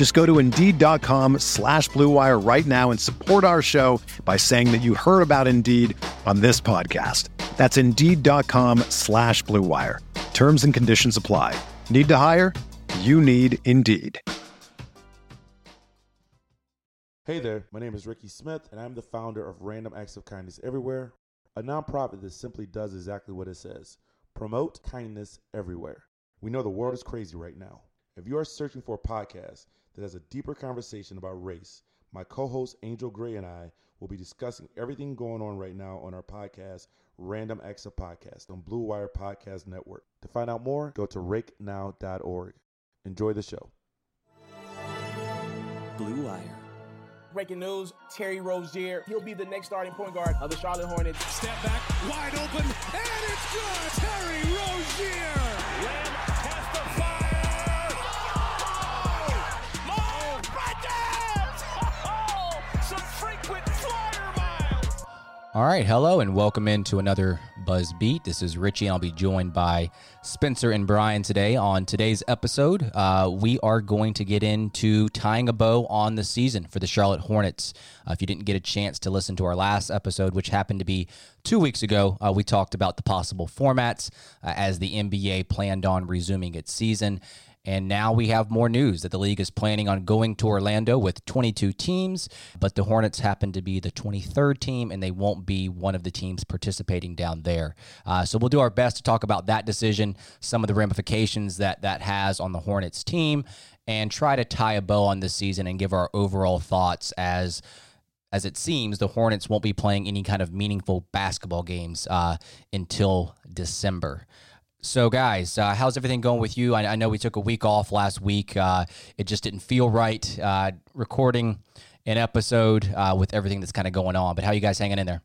Just go to Indeed.com slash BlueWire right now and support our show by saying that you heard about Indeed on this podcast. That's Indeed.com slash BlueWire. Terms and conditions apply. Need to hire? You need Indeed. Hey there, my name is Ricky Smith, and I'm the founder of Random Acts of Kindness Everywhere, a nonprofit that simply does exactly what it says promote kindness everywhere. We know the world is crazy right now. If you are searching for a podcast that has a deeper conversation about race, my co host Angel Gray and I will be discussing everything going on right now on our podcast, Random Acts of Podcast, on Blue Wire Podcast Network. To find out more, go to rakenow.org. Enjoy the show. Blue Wire. Breaking news, Terry Rozier, he'll be the next starting point guard of the Charlotte Hornets. Step back, wide open, and it's good! Terry Rozier! Lamb All right, hello and welcome into another Buzz Beat. This is Richie, and I'll be joined by Spencer and Brian today. On today's episode, uh, we are going to get into tying a bow on the season for the Charlotte Hornets. Uh, if you didn't get a chance to listen to our last episode, which happened to be two weeks ago, uh, we talked about the possible formats uh, as the NBA planned on resuming its season. And now we have more news that the league is planning on going to Orlando with 22 teams, but the Hornets happen to be the 23rd team and they won't be one of the teams participating down there. Uh, so we'll do our best to talk about that decision, some of the ramifications that that has on the Hornets team, and try to tie a bow on this season and give our overall thoughts as as it seems, the Hornets won't be playing any kind of meaningful basketball games uh, until December. So, guys, uh, how's everything going with you? I, I, know we took a week off last week. Uh, it just didn't feel right uh, recording an episode uh, with everything that's kind of going on. But how are you guys hanging in there?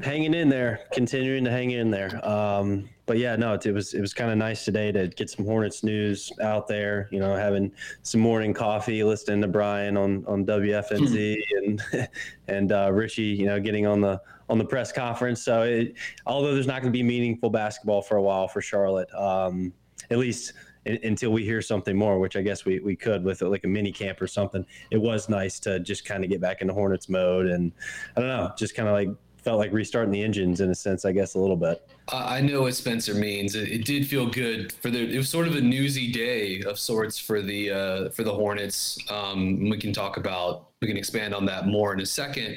Hanging in there, continuing to hang in there. Um, but yeah, no, it, it was it was kind of nice today to get some Hornets news out there. You know, having some morning coffee, listening to Brian on on WFNZ, and and uh, Richie, you know, getting on the on the press conference. So, it, although there's not going to be meaningful basketball for a while for Charlotte, um, at least until we hear something more, which I guess we, we could with like a mini camp or something. It was nice to just kind of get back into Hornets mode and I don't know, just kind of like felt like restarting the engines in a sense, I guess, a little bit. I know what Spencer means. It, it, did feel good for the. It was sort of a newsy day of sorts for the uh, for the Hornets. Um, we can talk about. We can expand on that more in a second.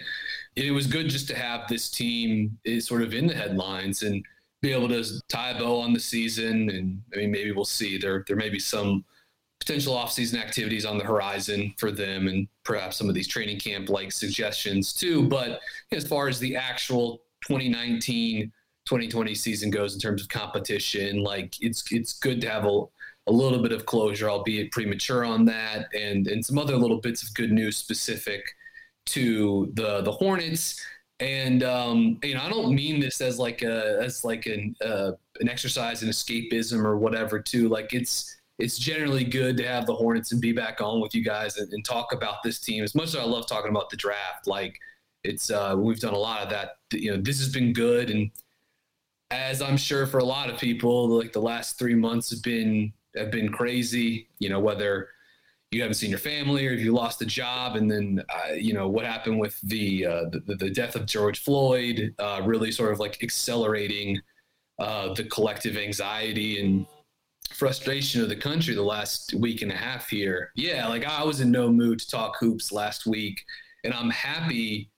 It was good just to have this team is sort of in the headlines and be able to tie a bow on the season. And I mean, maybe we'll see. There there may be some potential offseason activities on the horizon for them and perhaps some of these training camp like suggestions too. But as far as the actual 2019 2020 season goes in terms of competition, like it's it's good to have a, a little bit of closure, albeit premature on that, and and some other little bits of good news specific to the the Hornets. And um, you know, I don't mean this as like a as like an uh, an exercise in escapism or whatever. Too like it's it's generally good to have the Hornets and be back on with you guys and, and, talk about this team. As much as I love talking about the draft, like it's uh, we've done a lot of that. You know, this has been good, and as I'm sure for a lot of people, like the last three months have been have been crazy. You know, whether you haven't seen your family or if you lost a job, and then uh, you know what happened with the, uh, the, the death of George Floyd, uh, really sort of like accelerating uh, the collective anxiety and frustration of the country the last week and a half here. Yeah, like I was in no mood to talk hoops last week, and I'm happy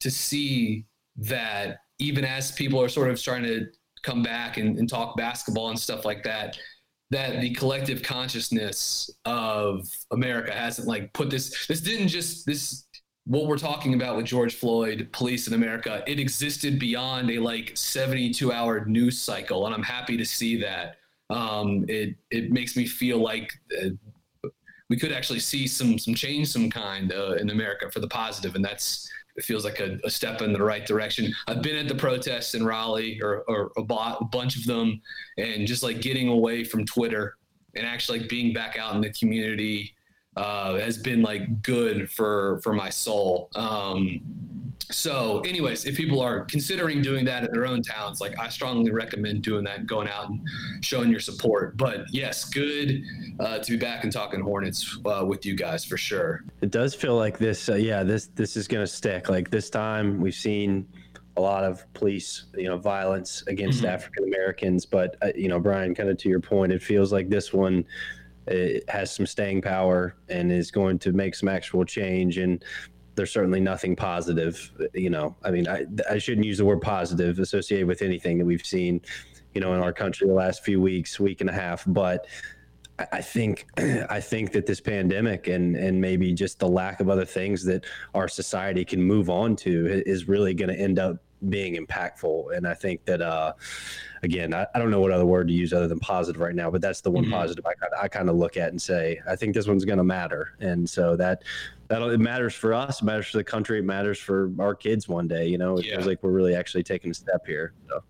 to see that even as people are sort of starting to come back and, and talk basketball and stuff like that, that the collective consciousness of America hasn't like put this. This didn't just this what we're talking about with George Floyd, police in America, it existed beyond a like 72 hour news cycle. And I'm happy to see that. Um, it, it makes me feel like uh, we could actually see some, some change, some kind uh, in America for the positive, And that's, it feels like a, a, step in the right direction. I've been at the protests in Raleigh or, or a, a bunch of them and just like getting away from Twitter and actually like being back out in the community, uh, has been like good for for my soul. Um, so, anyways, if people are considering doing that in their own towns, like I strongly recommend doing that, going out and showing your support. But yes, good uh, to be back and talking Hornets uh, with you guys for sure. It does feel like this. Uh, yeah, this this is going to stick. Like this time, we've seen a lot of police, you know, violence against mm-hmm. African Americans. But uh, you know, Brian, kind of to your point, it feels like this one it has some staying power and is going to make some actual change. And there's certainly nothing positive. You know, I mean, I, I shouldn't use the word positive associated with anything that we've seen, you know, in our country the last few weeks, week and a half. But I think I think that this pandemic and and maybe just the lack of other things that our society can move on to is really going to end up being impactful. And I think that uh, again, I, I, don't know what other word to use other than positive right now, but that's the one mm-hmm. positive I, I kind of look at and say, I think this one's going to matter. And so that, that it matters for us, it matters for the country, it matters for our kids one day, you know, it yeah. feels like we're really actually taking a step here. So.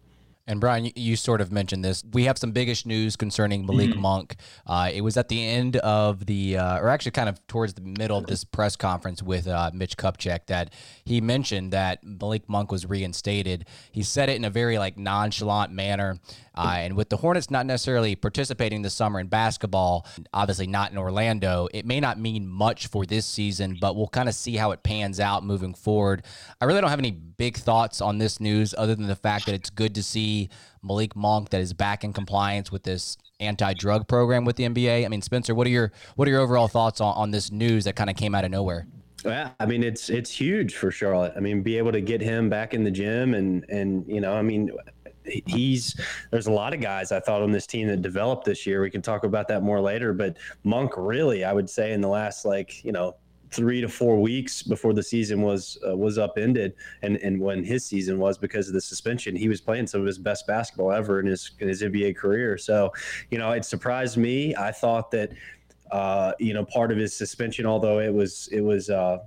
And Brian, you, you, sort of mentioned this. We have some biggish news concerning Malik mm-hmm. Monk. Uh, it was at the end of the, uh, or actually kind of towards the middle of this press conference with uh, Mitch Kupchak that he mentioned that Malik Monk was reinstated. He said it in a very like nonchalant manner. Uh, and with the Hornets not necessarily participating this summer in basketball, obviously not in Orlando, it may not mean much for this season, but we'll kind of see how it pans out moving forward. I really don't have any big thoughts on this news other than the fact that it's good to see Malik Monk that is back in compliance with this anti-drug program with the NBA. I mean, Spencer, what are your what are your overall thoughts on, on this news that kind of came out of nowhere? Yeah, I mean it's it's huge for Charlotte. I mean, be able to get him back in the gym and and you know, I mean, he's there's a lot of guys I thought on this team that developed this year. We can talk about that more later, but Monk really, I would say, in the last like you know three to four weeks before the season was uh, was upended, and and when his season was because of the suspension, he was playing some of his best basketball ever in his in his NBA career. So, you know, it surprised me. I thought that. Uh, you know, part of his suspension, although it was it was uh,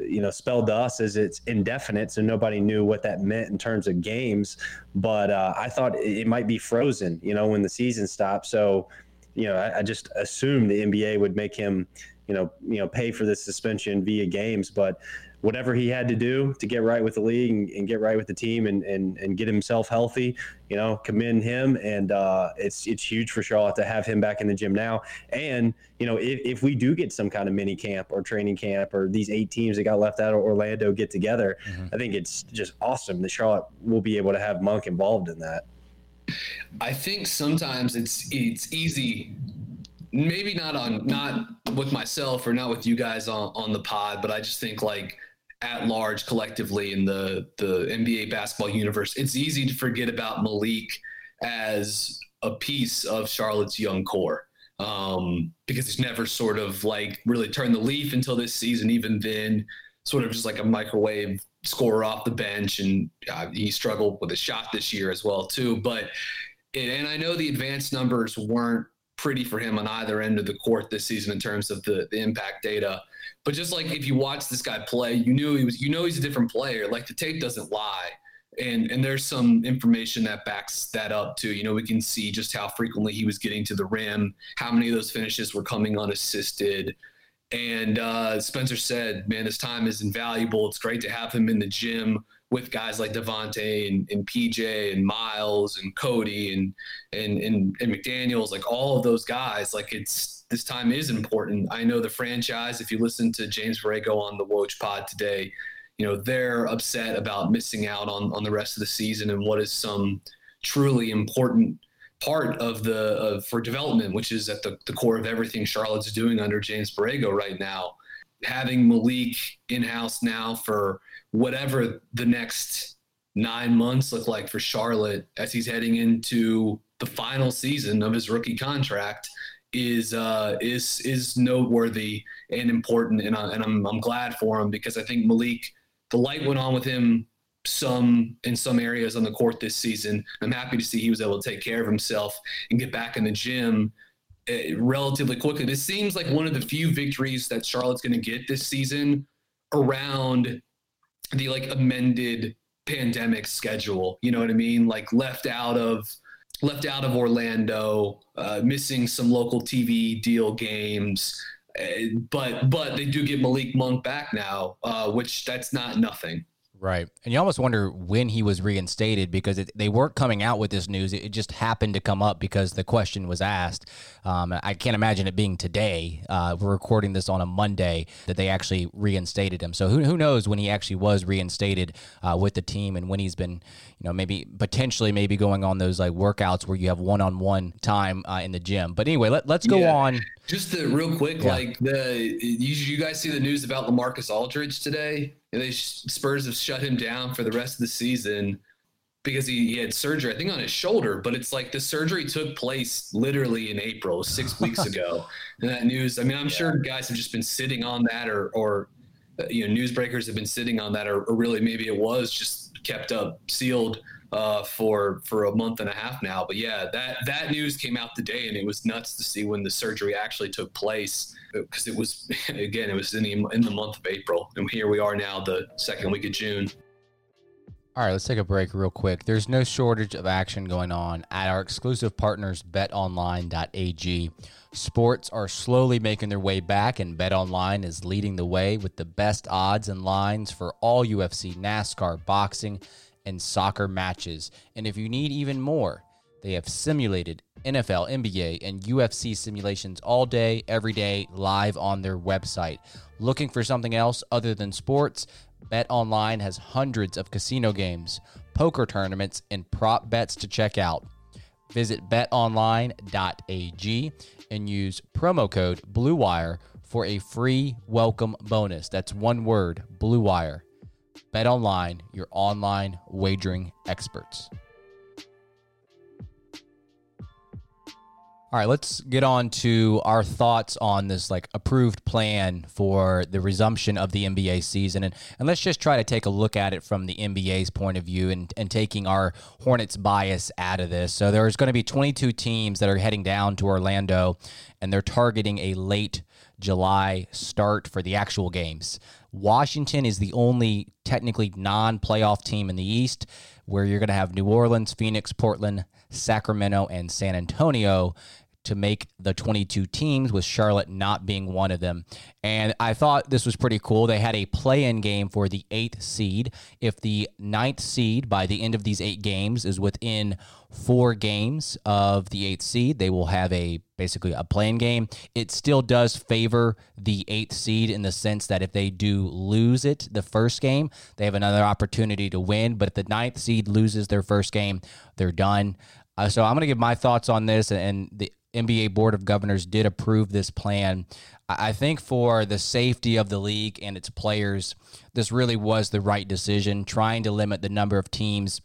you know spelled to us as it's indefinite so nobody knew what that meant in terms of games. But uh, i thought it might be frozen you know when the season stopped. So you know I, I, just assumed the nba would make him you know you know pay for the suspension via games. But whatever he had to do to get right with the league and, and, get right with the team and, and and get himself healthy, you know, commend him. And uh, it's it's huge for Charlotte to have him back in the gym now. And you know, if, if we do get some kind of mini camp or training camp or these eight teams that got left out of Orlando get together, mm-hmm. I think it's just awesome that Charlotte will be able to have Monk involved in that. I think sometimes it's it's easy maybe not on not with myself or not with you guys on, on the pod, but I just think like at large collectively in the the NBA basketball universe, it's easy to forget about Malik as a piece of Charlotte's young core um, because he's never sort of like really turned the leaf until this season. Even then, sort of just like a microwave scorer off the bench, and uh, he struggled with a shot this year as well too. But and I know the advanced numbers weren't pretty for him on either end of the court this season in terms of the, the impact data. But just like if you watch this guy play, you knew he was, you know, he's a different player. Like the tape doesn't lie. And, and there's some information that backs that up too. You know, we can see just how frequently he was getting to the rim, how many of those finishes were coming unassisted. And uh, Spencer said, man, his time is invaluable. It's great to have him in the gym with guys like Devonte and, and PJ and Miles and Cody and, and, and and McDaniels, like all of those guys, like it's this time is important. I know the franchise. If you listen to James Borrego on the Woj Pod today, you know they're upset about missing out on on the rest of the season and what is some truly important part of the uh, for development, which is at the, the core of everything Charlotte's doing under James Borrego right now. Having Malik in house now for whatever the next nine months look like for Charlotte as he's heading into the final season of his rookie contract is uh, is is noteworthy and important, and, I, and I'm I'm glad for him because I think Malik, the light went on with him some in some areas on the court this season. I'm happy to see he was able to take care of himself and get back in the gym uh, relatively quickly. This seems like one of the few victories that Charlotte's going to get this season around the like amended pandemic schedule. You know what I mean? Like left out of left out of Orlando, uh, missing some local TV deal games. Uh, but but they do get Malik Monk back now, uh, which that's not nothing. Right. And you almost wonder when he was reinstated because it, they weren't coming out with this news. It, just happened to come up because the question was asked. Um, I can't imagine it being today. Uh, we're recording this on a Monday that they actually reinstated him. So who, who knows when he actually was reinstated uh, with the team and when he's been, you know, maybe potentially maybe going on those like workouts where you have one on one time uh, in the gym. But anyway, let, let's go yeah. on. Just the, real quick, yeah. like the you, you guys see the news about Lamarcus Aldridge today? And they Spurs have shut him down for the rest of the season because he, he, had surgery, I think on his shoulder, but it's like the surgery took place literally in April, six weeks ago. And that news, I mean, I'm yeah. sure guys have just been sitting on that or, or, uh, you know, newsbreakers have been sitting on that or, or really maybe it was just kept up sealed uh, for for a month and a half now. But yeah, that that news came out today, and it was nuts to see when the surgery actually took place because it was again it was in the in the month of April, and here we are now, the second week of June. All right, let's take a break real quick. There's no shortage of action going on at our exclusive partners, betonline.ag. Sports are slowly making their way back, and BetOnline is leading the way with the best odds and lines for all UFC, NASCAR, boxing, and soccer matches. And if you need even more, they have simulated NFL, NBA, and UFC simulations all day, every day, live on their website. Looking for something else other than sports? Bet Online has hundreds of casino games, poker tournaments, and prop bets to check out. Visit betonline.ag and use promo code BLUEWIRE for a free welcome bonus. That's one word, BLUEWIRE. Bet Online, your online wagering experts. All right, let's get on to our thoughts on this like approved plan for the resumption of the NBA season. And, and let's just try to take a look at it from the NBA's point of view and, and taking our Hornets bias out of this. So there's going to be 22 teams that are heading down to Orlando, and they're targeting a late July start for the actual games. Washington is the only technically non playoff team in the East where you're going to have New Orleans, Phoenix, Portland, Sacramento, and San Antonio to make the 22 teams, with Charlotte not being one of them. And I thought this was pretty cool. They had a play in game for the eighth seed. If the ninth seed by the end of these eight games is within four games of the eighth seed, they will have a basically a play-in game. It still does favor the eighth seed in the sense that if they do lose it the first game, they have another opportunity to win. But if the ninth seed loses their first game, they're done. Uh, so I'm going to give my thoughts on this, and the NBA Board of Governors did approve this plan. I think for the safety of the league and its players, this really was the right decision, trying to limit the number of teams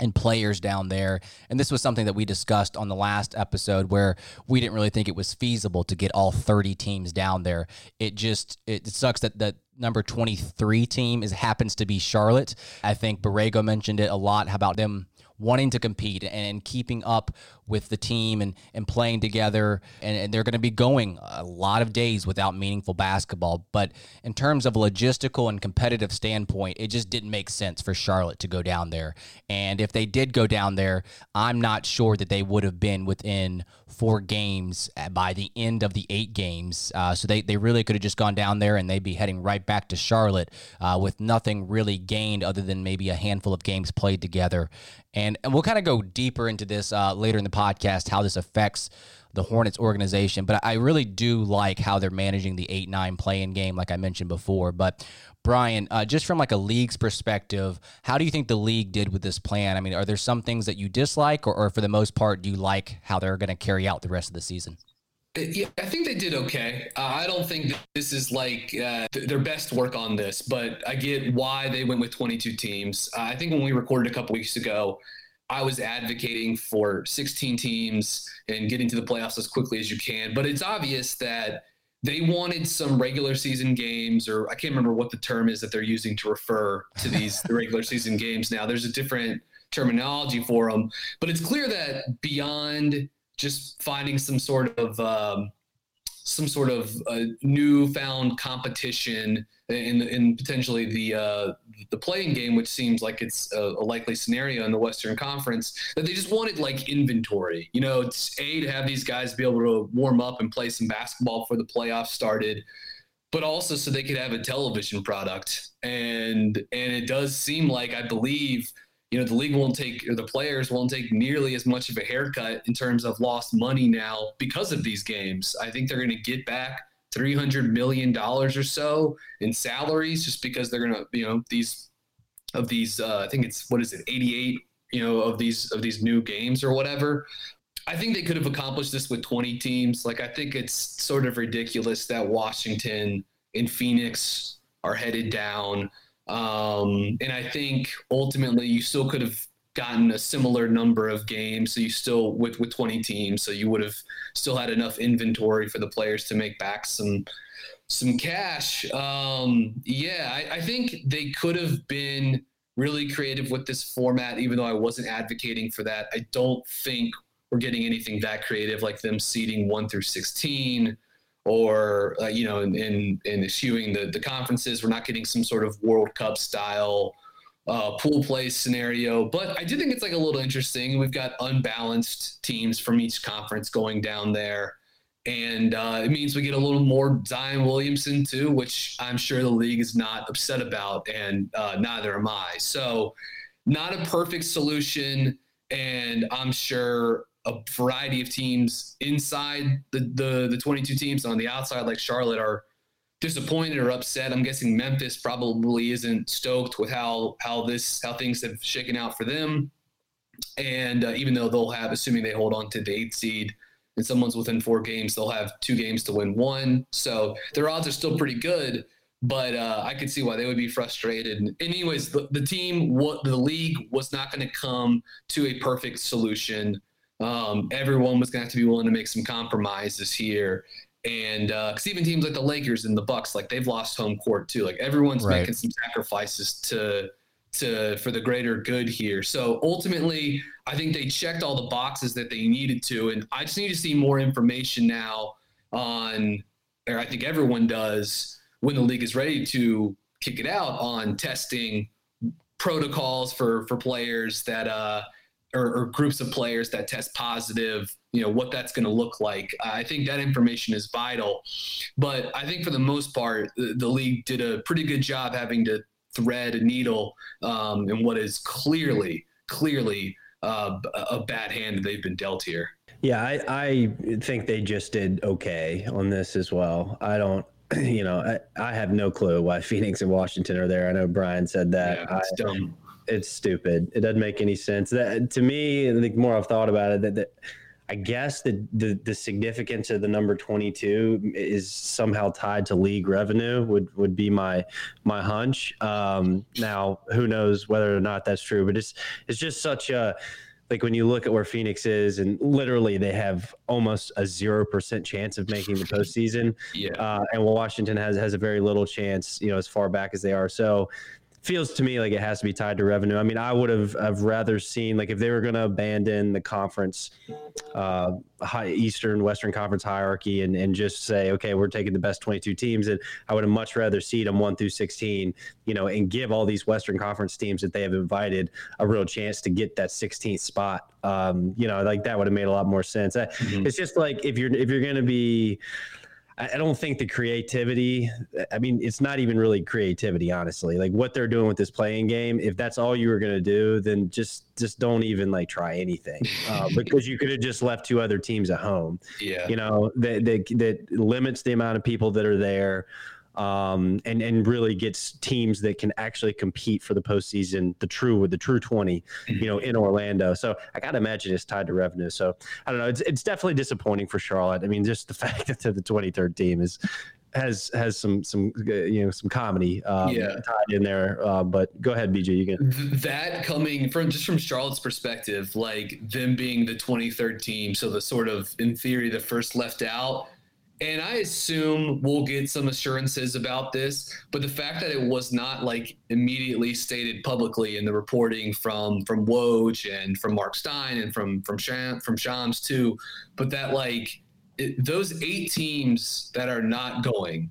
and players down there. And this was something that we discussed on the last episode where we didn't really think it was feasible to get all 30 teams down there. It just it sucks that the number 23 team is happens to be Charlotte. I think Borrego mentioned it a lot about them wanting to compete and keeping up with the team and, and playing together. And, and they're going to be going a lot of days without meaningful basketball. But in terms of logistical and competitive standpoint, it just didn't make sense for Charlotte to go down there. And if they did go down there, I'm not sure that they would have been within four games by the end of the eight games. Uh, so they, they really could have just gone down there and they'd be heading right back to Charlotte uh, with nothing really gained other than maybe a handful of games played together. And, and we'll kind of go deeper into this uh, later in the podcast, how this affects the Hornets organization. But I really do like how they're managing the 8 9 play-in game, like I mentioned before. But Brian, uh, just from like a league's perspective, how do you think the league did with this plan? I mean, are there some things that you dislike, or, or for the most part, do you like how they're going to carry out the rest of the season? Yeah, I think they did okay. Uh, I don't think this is like uh, th- their best work on this, but I get why they went with 22 teams. Uh, I think when we recorded a couple weeks ago, I was advocating for 16 teams and getting to the playoffs as quickly as you can. But it's obvious that they wanted some regular season games, or I can't remember what the term is that they're using to refer to these the regular season games now. There's a different terminology for them, but it's clear that beyond just finding some sort of um, some sort of uh, newfound competition in in potentially the uh, the play-in game, which seems like it's a, a, likely scenario in the Western Conference. That they just wanted like inventory, you know, it's a to have these guys be able to warm up and play some basketball before the playoffs started, but also so they could have a television product. And and it does seem like I believe you know the league won't take or the players won't take nearly as much of a haircut in terms of lost money now because of these games. I think they're going to get back three hundred million dollars or so in salaries just because they're going to you know these of these uh, I think it's what is it eighty eight you know of these of these new games or whatever. I think they could have accomplished this with 20 teams. Like I think it's sort of ridiculous that Washington and Phoenix are headed down. Um, and I think ultimately you still could have gotten a similar number of games. So you still with with 20 teams, so you would have still had enough inventory for the players to make back some some cash. Um, yeah, I, I think they could have been really creative with this format, even though I wasn't advocating for that. I don't think we're getting anything that creative, like them seeding one through 16 or uh, you know, in, in, in eschewing the, the conferences. We're not getting some sort of World Cup style uh, pool play scenario. But I do think it's like a little interesting. We've got unbalanced teams from each conference going down there. And uh, it means we get a little more Zion Williamson too, which I'm sure the league is not upset about, and uh, neither am I. So, not a perfect solution, and I'm sure a variety of teams inside the, the the 22 teams on the outside, like Charlotte, are disappointed or upset. I'm guessing Memphis probably isn't stoked with how how this how things have shaken out for them. And uh, even though they'll have, assuming they hold on to the eighth seed, and someone's within four games, they'll have two games to win one. So their odds are still pretty good. But uh, I could see why they would be frustrated. And anyways, the, the team, what the league was not going to come to a perfect solution um, everyone was going to have to be willing to make some compromises here. And because uh, even teams like the Lakers and the Bucks, like they've lost home court too. Like everyone's right. making some sacrifices to to for the greater good here. So ultimately, I think they checked all the boxes that they needed to, and I just need to see more information now on, or I think everyone does when the league is ready to kick it out on testing protocols for for players that uh or, or groups of players that test positive, you know, what that's going to look like. I think that information is vital. But I think for the most part, the, the league did a pretty good job having to thread a needle um, in what is clearly, clearly uh, a bad hand that they've been dealt here. Yeah, I, I think they just did okay on this as well. I don't, you know, I, I have no clue why Phoenix and Washington are there. I know Brian said that. Yeah, it's I, dumb it's stupid. It doesn't make any sense. That to me, the more I've thought about it, that, that I guess the, the the significance of the number 22 is somehow tied to league revenue. Would would be my my hunch. Um, now, who knows whether or not that's true? But it's it's just such a like when you look at where Phoenix is, and literally they have almost a zero percent chance of making the postseason. Yeah. Uh, and Washington has has a very little chance, you know, as far back as they are. So feels to me like it has to be tied to revenue. I mean, I would have have rather seen like if they were going to abandon the conference, uh, high Eastern Western Conference hierarchy and and just say, okay, we're taking the best 22 teams, and I would have much rather seed them one through 16, you know, and give all these Western Conference teams that they have invited a real chance to get that 16th spot. Um, you know, like that would have made a lot more sense. Mm-hmm. It's just like if you're if you're going to be I don't think the creativity, I mean, it's not even really creativity, honestly. Like what they're doing with this play-in game, if that's all you were going to do, then just just don't even like try anything uh, because you could have just left two other teams at home. Yeah. You know, that, that, that limits the amount of people that are there. Um, and and really gets teams that can actually compete for the postseason, the true with the true 20, you know, in Orlando. So I got to imagine it's tied to revenue. So I don't know. It's, it's definitely disappointing for Charlotte. I mean, just the fact that they're the 23rd team is has has some some uh, you know some comedy um, Yeah. tied in there. Uh, but go ahead, BJ. You can. That coming from just from Charlotte's perspective, like them being the 23rd team, so the sort of in theory the first left out. And I assume we'll get some assurances about this, but the fact that it was not like immediately stated publicly in the reporting from from Woj and from Mark Stein and from from Sham, from Shams too, but that like it, those eight teams that are not going,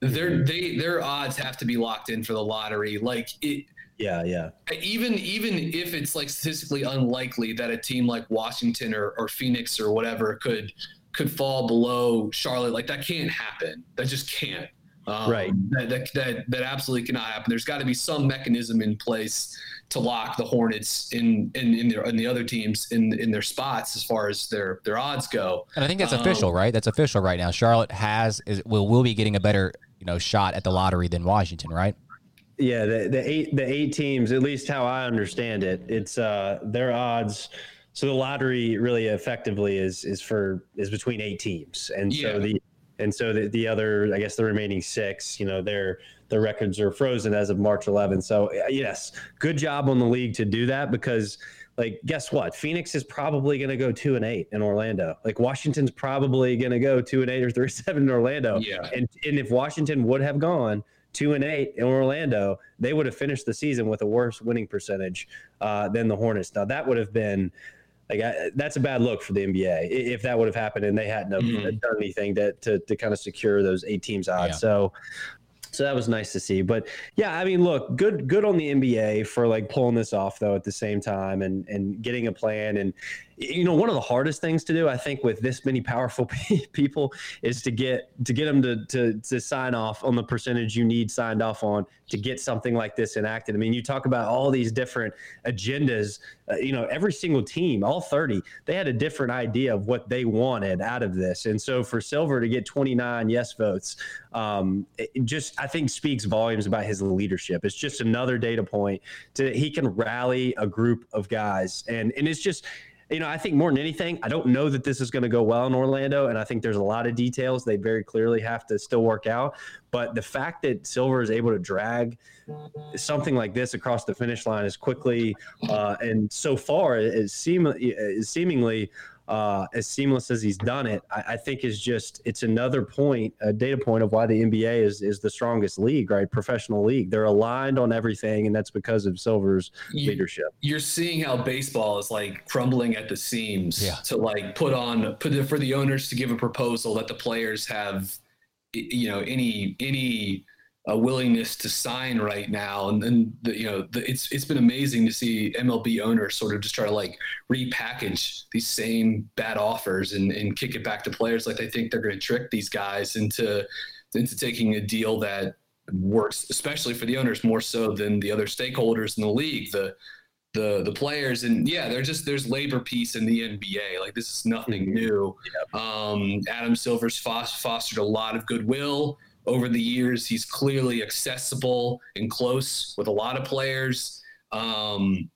their mm-hmm. they their odds have to be locked in for the lottery. Like it, Yeah, yeah. even even if it's like statistically unlikely that a team like Washington or, or Phoenix or whatever could could fall below Charlotte, like that can't happen. That just can't. Um, Right. That, that that that absolutely cannot happen. There's got to be some mechanism in place to lock the Hornets in in in, their, in the other teams in in their spots as far as their their odds go. And I think that's Um, official, right? That's official right now. Charlotte has is will will be getting a better you know shot at the lottery than Washington, right? Yeah, the, the eight the eight teams, at least how I understand it, it's uh their odds. So the lottery really effectively is is for is between eight teams, and Yeah. so the and so the, the other, I guess the remaining six, you know, their their records are frozen as of March 11th. So uh, yes, good job on the league to do that because. Like, guess what? Phoenix is probably going to go two and eight in Orlando. Like, Washington's probably going to go two and eight or three seven in Orlando. Yeah. And and if Washington would have gone two and eight in Orlando, they would have finished the season with a worse winning percentage uh, than the Hornets. Now that would have been like I, that's a bad look for the NBA if that would have happened and they hadn't Mhm. done anything to, to to kind of secure those eight teams odds. Yeah. So. So that was nice to see, but yeah, I mean, look, good, good on the NBA for like pulling this off though at the same time and and getting a plan. And you know, one of the hardest things to do, I think, with this many powerful people is to get to get them to to to sign off on the percentage you need signed off on to get something like this enacted. I mean, you talk about all these different agendas. Uh, you know, every single team, all thirty, they had a different idea of what they wanted out of this. And so for Silver to get twenty nine yes votes, um, just I think speaks volumes about his leadership. It's just another data point to he can rally a group of guys, and and it's just you know, I think more than anything, I don't know that this is going to go well in Orlando. And I think there's a lot of details they very clearly have to still work out. But the fact that Silver is able to drag something like this across the finish line as quickly uh, and so far is, seem, seemingly uh, as seamless as he's done it, I, I think is just it's another point, a data point of why the NBA is is the strongest league, right? Professional league. They're aligned on everything, and that's because of Silver's You- leadership. you're seeing how baseball is like crumbling at the seams Yeah. to like put on put it for the owners to give a proposal that the players have you know any any uh, willingness to sign right now. And then the, you know the, it's it's been amazing to see MLB owners sort of just try to like repackage these same bad offers and, and kick it back to players. Like they think they're going to trick these guys into into taking a deal that works especially for the owners more so than the other stakeholders in the league the the the players. And yeah they're just there's labor peace in the NBA like this is nothing new. Um, Adam Silver's fos- fostered a lot of goodwill over the years he's clearly accessible and close with a lot of players. Um,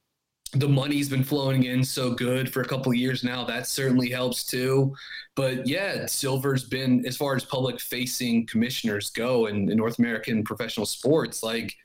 the money's been flowing in so good for a couple years now. That certainly helps too. But yeah silver's been as far as public facing commissioners go in, in north american professional sports like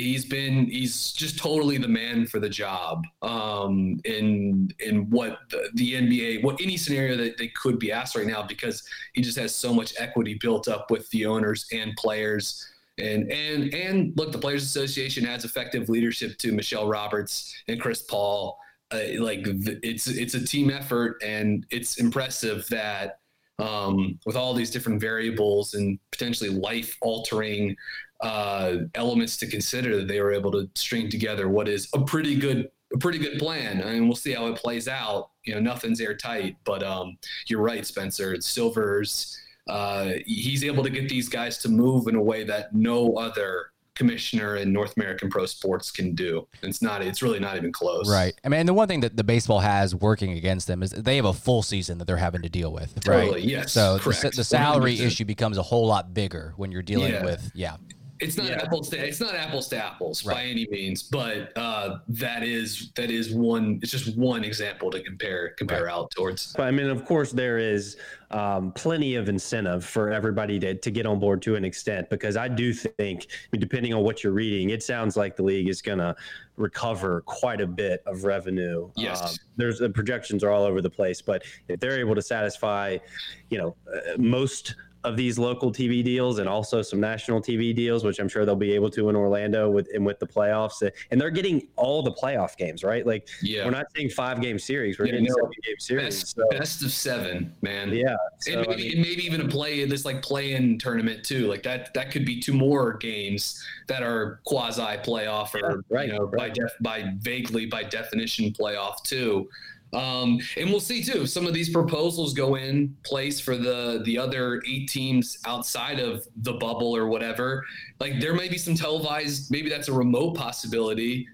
he's been he's just totally the man for the job um in in what the, the nba what any scenario that they could be asked right now because he just has so much equity built up with the owners and players. And and and look the players association has effective leadership to michelle roberts and chris paul. Uh, like it's it's a team effort and it's impressive that um, with all these different variables and potentially life altering uh, elements to consider that they were able to string together what is a pretty good a pretty good plan. I mean, we'll see how it plays out. You know, nothing's airtight, but um, you're right, Spencer. It's Silver's. Uh, he's able to get these guys to move in a way that no other commissioner in North American pro sports can do. It's not. It's really not even close. Right. I mean, the one thing that the baseball has working against them is they have a full season that they're having to deal with. Totally, Right. yes, So the, the salary 100%. issue becomes a whole lot bigger when you're dealing Yeah. with. Yeah. It's not Yeah. apples to it's not apples to apples by any means, but uh, that is that is one. It's just one example to compare compare out towards. But I mean, of course, there is um, plenty of incentive for everybody to, to get on board to an extent because I do think, I mean, depending on what you're reading, it sounds like the league is going to recover quite a bit of revenue. Yes. Um, there's the projections are all over the place, but if they're able to satisfy, you know, uh, most of these local TV deals and also some national TV deals, which I'm sure they'll be able to in Orlando with and with the playoffs, and they're getting all the playoff games, right? Like Yeah. we're not seeing five game series, we're Yeah, getting no. seven game series. Best, So, best of seven, man. yeah. and So, I maybe, mean- and maybe even a play this like play-in tournament too. Like that that could be two more games that are quasi playoff or Yeah, right, you know by def, by vaguely by definition playoff too. Um, and we'll see too. Some of these proposals go in place for the the other eight teams outside of the bubble or whatever. Like there may be some televised. Maybe that's a remote possibility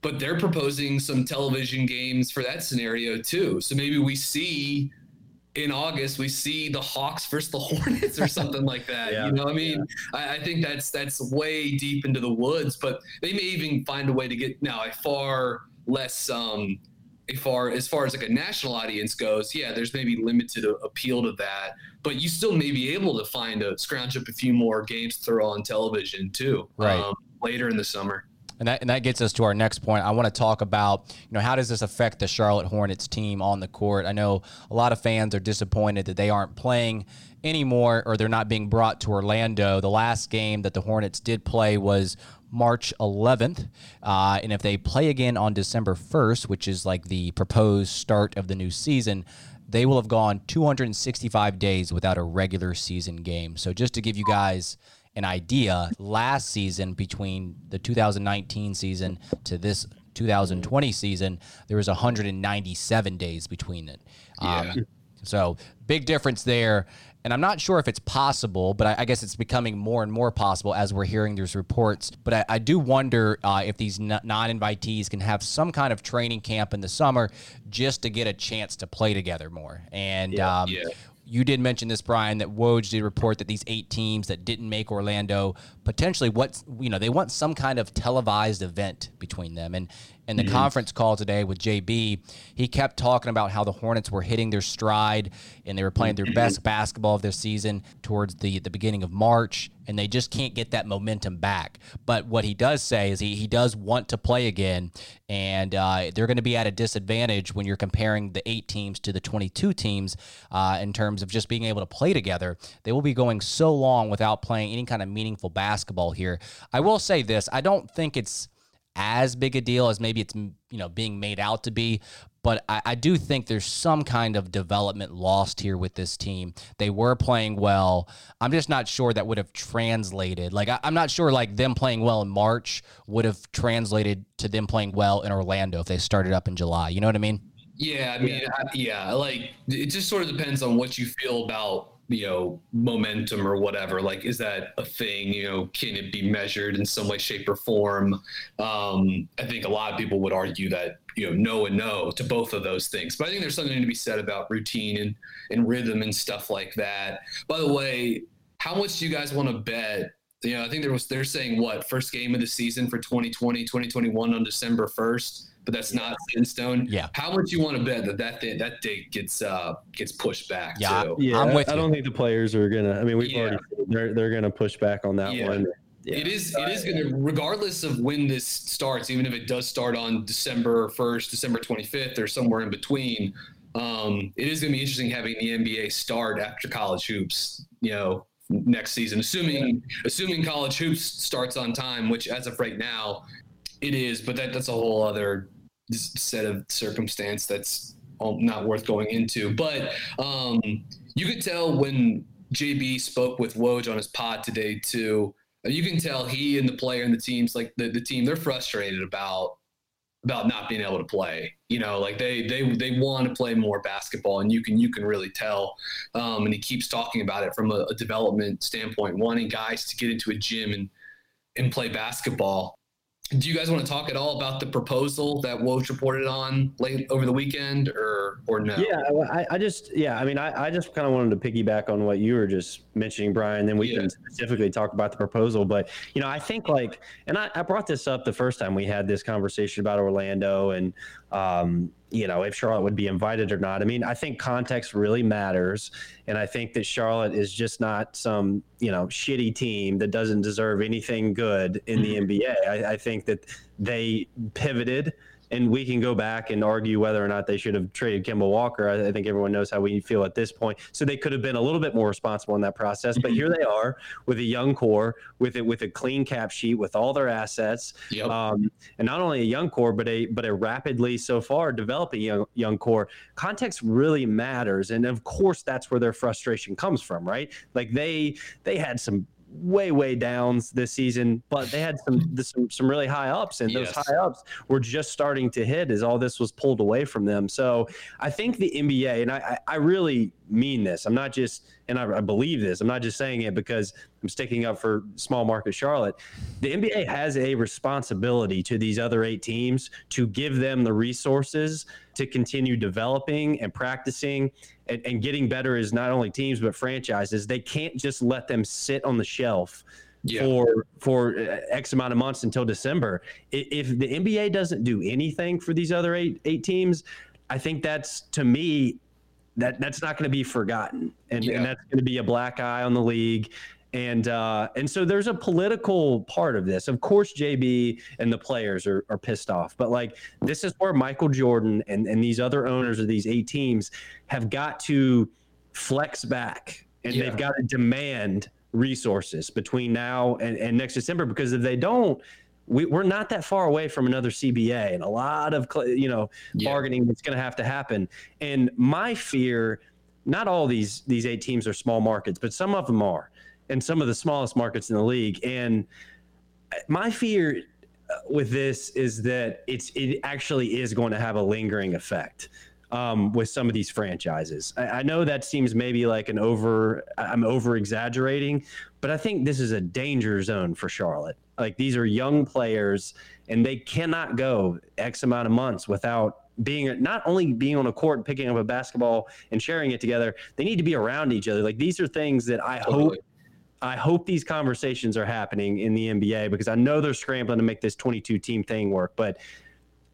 but they're proposing some television games for that scenario too. So maybe we see in August we see the Hawks versus the Hornets or something like that. Yeah, you know, what I mean, I, I think that's that's way deep into the woods, but they may even find a way to get now a far less um a far as far as like a national audience goes. Yeah, there's maybe limited appeal to that, but you still may be able to find a scrounge up a few more games to throw on television too. Right. Um, later in the summer. And that, and that gets us to our next point. I want to talk about, you know, how does this affect the Charlotte Hornets team on the court? I know a lot of fans are disappointed that they aren't playing anymore or they're not being brought to Orlando. The last game that the Hornets did play was March 11th. Uh, and if they play again on December 1st, which is like the proposed start of the new season, they will have gone 265 days without a regular season game. So just to give you guys an idea, last season between the 2019 season to this 2020 season, there was 197 days between it. Um, so big difference there. And I'm not sure if it's possible, but I, I guess it's becoming more and more possible as we're hearing these reports. But I, I do wonder uh, if these non invitees can have some kind of training camp in the summer just to get a chance to play together more. And um, yeah. you did mention this, Brian, that Woj did report that these eight teams that didn't make Orlando potentially what you know they want some kind of televised event between them. And in the conference call today with JB, he kept talking about how the Hornets were hitting their stride and they were playing their best basketball of their season towards the the beginning of March, and they just can't get that momentum back. But what he does say is he he does want to play again, and uh, they're going to be at a disadvantage when you're comparing the eight teams to the 22 teams uh, in terms of just being able to play together. They will be going so long without playing any kind of meaningful basketball here. I will say this: I don't think it's as big a deal as maybe it's you know being made out to be. But I, I do think there's some kind of development lost here with this team. They were playing well. I'm just not sure that would have translated. Like I, I'm not sure like them playing well in March would have translated to them playing well in Orlando if they started up in July. You know what I mean? Yeah, I mean, yeah, like it just sort of depends on what you feel about you know momentum or whatever. Like, is that a thing? You know, can it be measured in some way, shape, or form? Um, I think a lot of people would argue that you know no and no to both of those things. But I think there's something to be said about routine and and rhythm and stuff like that. By the way, how much do you guys want to bet? You know, I think there was they're saying what first game of the season for 2020, 2021 on December 1st but that's not set in stone. Yeah. How much you want to bet that that day, that date gets uh gets pushed back? Yeah. Too? Yeah, I'm with I you. don't think the players are gonna. I mean, we've Yeah. already they're they're gonna push back on that Yeah. one. Yeah. It is. It is going to, regardless of when this starts, even if it does start on December first, December twenty fifth, or somewhere in between. Um, it is going to be interesting having the NBA start after college hoops. You know, next season, assuming assuming college hoops starts on time, which as of right now, it is. But that that's a whole other s- set of circumstance that's not worth going into. But um, you could tell when JB spoke with Woj on his pod today too. You can tell he and the player and the teams, like the, the team, they're frustrated about about not being able to play. You know, like they they they want to play more basketball, and you can you can really tell. Um, and he keeps talking about it from a, a development standpoint, wanting guys to get into a gym and and play basketball. Do you guys want to talk at all about the proposal that Woj reported on late over the weekend, or or no? Yeah, I, I just yeah, I mean, I, I just kind of wanted to piggyback on what you were just mentioning, Brian. Then we Yeah. can specifically talk about the proposal. But you know, I think like, and I, I brought this up the first time we had this conversation about Orlando and um, you know if Charlotte would be invited or not. I mean, I think context really matters, and I think that Charlotte is just not some you know shitty team that doesn't deserve anything good in the mm-hmm. NBA. I, I think that they pivoted and we can go back and argue whether or not they should have traded Kemba Walker. I, I think everyone knows how we feel at this point. So they could have been a little bit more responsible in that process. But here they are with a young core, with it with a clean cap sheet, with all their assets, Yep. um, and not only a young core, but a but a rapidly so far developing young young core. Context really matters, and of course that's where their frustration comes from, right? Like they they had some way way downs this season but they had some some, some really high ups and those Yes. high ups were just starting to hit as all this was pulled away from them so i think the nba and i I really mean this i'm not just and I, I believe this i'm not just saying it because i'm sticking up for small market charlotte the nba has a responsibility to these other eight teams to give them the resources to continue developing and practicing and, and getting better as not only teams but franchises they can't just let them sit on the shelf Yeah. for for uh, X amount of months until December. If the NBA doesn't do anything for these other eight eight teams, I think that's to me that that's not going to be forgotten, and, Yeah. and that's going to be a black eye on the league. And uh, and so there's a political part of this. Of course, JB and the players are, are pissed off, but like this is where Michael Jordan and, and these other owners of these eight teams have got to flex back and Yeah. they've got to demand resources between now and, and next December because if they don't, we, we're not that far away from another CBA and a lot of you know Yeah. bargaining that's going to have to happen. And my fear, not all these these eight teams are small markets, but some of them are, and some of the smallest markets in the league. And my fear uh, with this is that it's it actually is going to have a lingering effect um, with some of these franchises. I, I know that seems maybe like an over I'm over exaggerating, but I think this is a danger zone for Charlotte. Like these are young players, and they cannot go X amount of months without being not only being on a court, picking up a basketball and sharing it together. They need to be around each other. Like these are things that I hope I hope these conversations are happening in the NBA because I know they're scrambling to make this 22 team thing work. But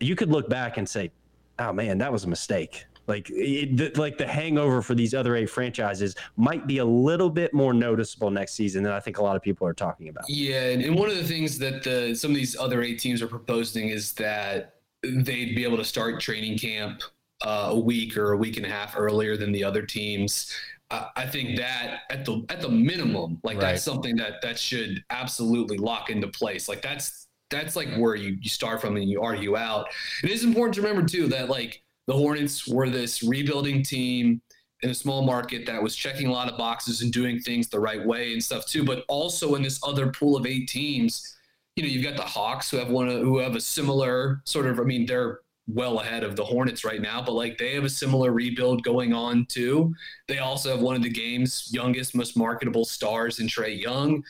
you could look back and say, "Oh man, that was a mistake." Like, it, the, like the hangover for these other eight franchises might be a little bit more noticeable next season than I think a lot of people are talking about. Yeah, and, and one of the things that the some of these other eight teams are proposing is that they'd be able to start training camp uh, a week or a week and a half earlier than the other teams. I, I think that at the at the minimum, like Right. that's something that that should absolutely lock into place. Like that's that's like where you, you start from and you argue out. It is important to remember too that like the Hornets were this rebuilding team in a small market that was checking a lot of boxes and doing things the right way and stuff too. But also in this other pool of eight teams, you know, you've got the Hawks who have one of, who have a similar sort of. I mean, they're well ahead of the Hornets right now, but like they have a similar rebuild going on too. They also have one of the game's youngest, most marketable stars in Trae Young.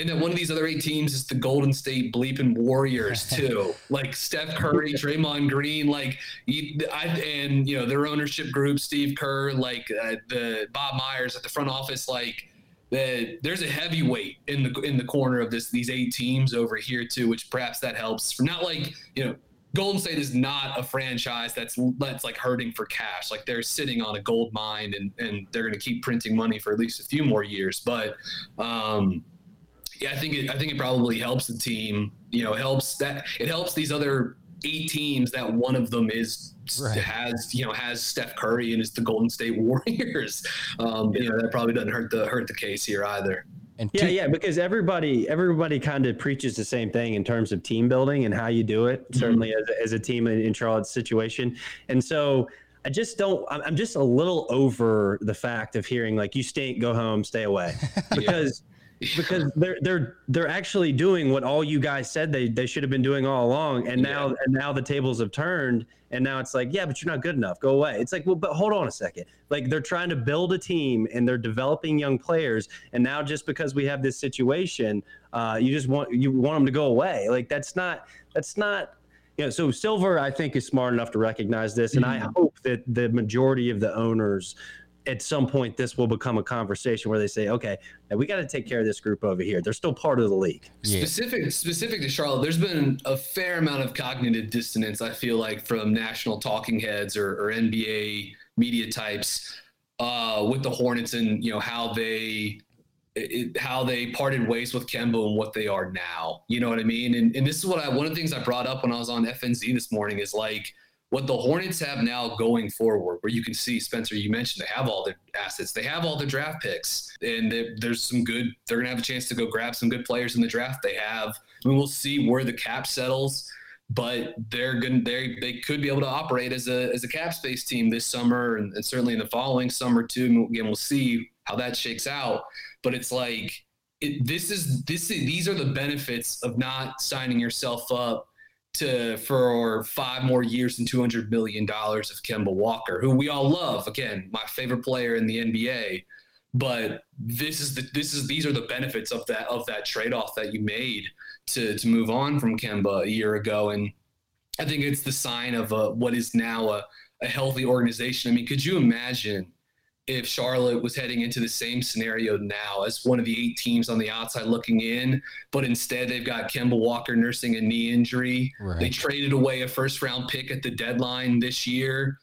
And then one of these other eight teams is the Golden State bleeping Warriors too, like Steph Curry, Draymond Green, like I, and you know their ownership group, Steve Kerr, like uh, the Bob Myers at the front office, like the, there's a heavyweight in the in the corner of this these eight teams over here too, which perhaps that helps. Not like you know Golden State is not a franchise that's that's like hurting for cash. Like they're sitting on a gold mine and and they're going to keep printing money for at least a few more years. But um, yeah, I think it, I think it probably helps the team. You know, helps that it helps these other eight teams that one of them is Right. has you know has Steph Curry and is the Golden State Warriors. Um, you know that probably doesn't hurt the hurt the case here either. And Yeah, two- yeah, because everybody everybody kind of preaches the same thing in terms of team building and how you do it. Certainly as, a- as a team in, in Charlotte's situation, and so I just don't. I'm I'm just a little over the fact of hearing like you stink, go home, stay away, because because they're they're they're actually doing what all you guys said they, they should have been doing all along. And now yeah. and now the tables have turned and now it's like yeah but you're not good enough. Go away. It's like well but hold on a second. Like they're trying to build a team and they're developing young players. And now just because we have this situation uh, you just want you want them to go away. Like that's not that's not you know, so Silver, I think, is smart enough to recognize this, and mm-hmm. I hope that the majority of the owners at some point this will become a conversation where they say, okay, we got to take care of this group over here. They're still part of the league. Yeah. Specific specific to Charlotte, there's been a fair amount of cognitive dissonance. I feel like from national talking heads or, or NBA media types uh, with the Hornets and you know how they. It, how they parted ways with Kemba and what they are now. You know what I mean? And, and this is what I, one of the things I brought up when I was on FNZ this morning is like, what the Hornets have now going forward, where you can see Spencer, you mentioned they have all their assets, they have all their draft picks, and there's some good. They're gonna have a chance to go grab some good players in the draft. They have. I mean, we'll see where the cap settles, but they're going they they could be able to operate as a as a cap space team this summer and, and certainly in the following summer too. And again, we'll see how that shakes out. But it's like it, this is this is, these are the benefits of not signing yourself up to for five more years and two hundred million dollars of Kemba Walker, who we all love. Again, my favorite player in the NBA. But this is the this is these are the benefits of that of that trade off that you made to to move on from Kemba a year ago, and I think it's the sign of a, what is now a, a healthy organization. I mean, could you imagine? If Charlotte was heading into the same scenario now as one of the eight teams on the outside looking in, but instead they've got Kemba Walker nursing a knee injury. Right. They traded away a first round pick at the deadline this year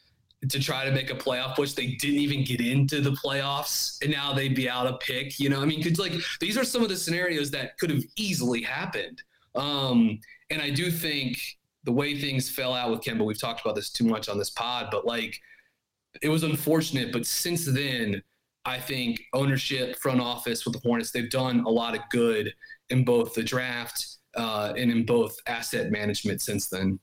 to try to make a playoff push. They didn't even get into the playoffs, and now they'd be out a pick. You know, I mean, because like these are some of the scenarios that could have easily happened. Um, and I do think the way things fell out with Kemba, we've talked about this too much on this pod, but like it was unfortunate, but since then, I think ownership, front office with the Hornets, they've done a lot of good in both the draft uh, and in both asset management since then.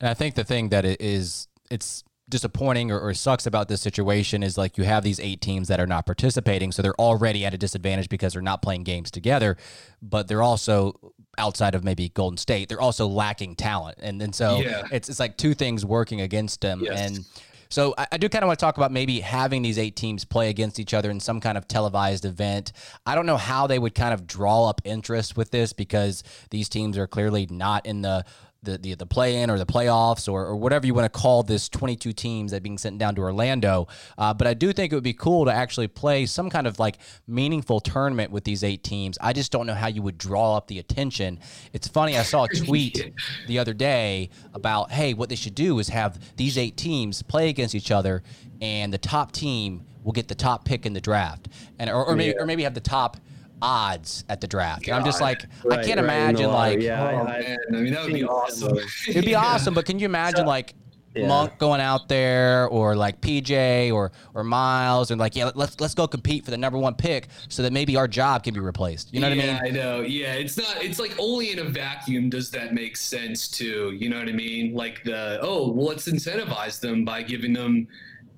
And I think the thing that is it's disappointing or, or, sucks about this situation is like you have these eight teams that are not participating, so they're already at a disadvantage because they're not playing games together, but they're also outside of maybe Golden State, they're also lacking talent, and then so yeah. it's it's like two things working against them, yes. and so I, I do kind of want to talk about maybe having these eight teams play against each other in some kind of televised event. I don't know how they would kind of draw up interest with this because these teams are clearly not in the the the, the play in or the playoffs or, or whatever you want to call this 22 teams that being sent down to Orlando. Uh, but I do think it would be cool to actually play some kind of like meaningful tournament with these eight teams. I just don't know how you would draw up the attention. It's funny. I saw a tweet the other day about hey, what they should do is have these eight teams play against each other, and the top team will get the top pick in the draft, and or, or maybe yeah. or maybe have the top odds at the draft. And I'm just like, right, I can't right, imagine like, yeah, oh, I, man. I mean, that would be awesome. It'd be yeah. awesome, but can you imagine so, like yeah. Monk going out there or like PJ or or Miles and like, yeah, let's let's go compete for the number one pick so that maybe our job can be replaced. You know what I mean? I know. Yeah, it's not. It's like only in a vacuum does that make sense too. You know what I mean? Like the oh, well, let's incentivize them by giving them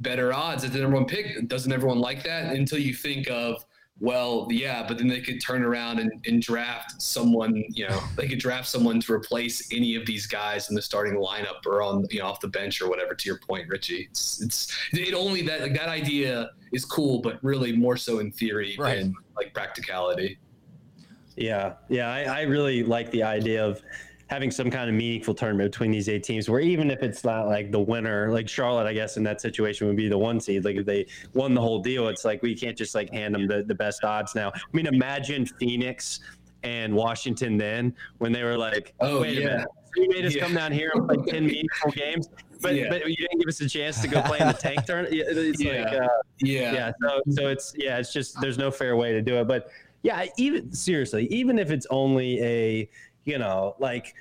better odds at the number one pick. Doesn't everyone like that? Until you think of well, yeah, but then they could turn around and, and, draft someone, you know, they could draft someone to replace any of these guys in the starting lineup or on, you know, off the bench or whatever. To your point, Richie, it's, it's it only that like that idea is cool, but really more so in theory right. than like practicality. Yeah, yeah, I, I really like the idea of having some kind of meaningful tournament between these eight teams where even if it's not like the winner like charlotte i guess in that situation would be the one seed like if they won the whole deal it's like we can't just like hand them the, the best odds now i mean imagine phoenix and washington then when they were like oh wait yeah. a minute you made us yeah. come down here and play 10 meaningful games but yeah. but you didn't give us a chance to go play in the tank tournament it's yeah. like uh, yeah yeah so so it's yeah it's just there's no fair way to do it but yeah even seriously even if it's only a you know, like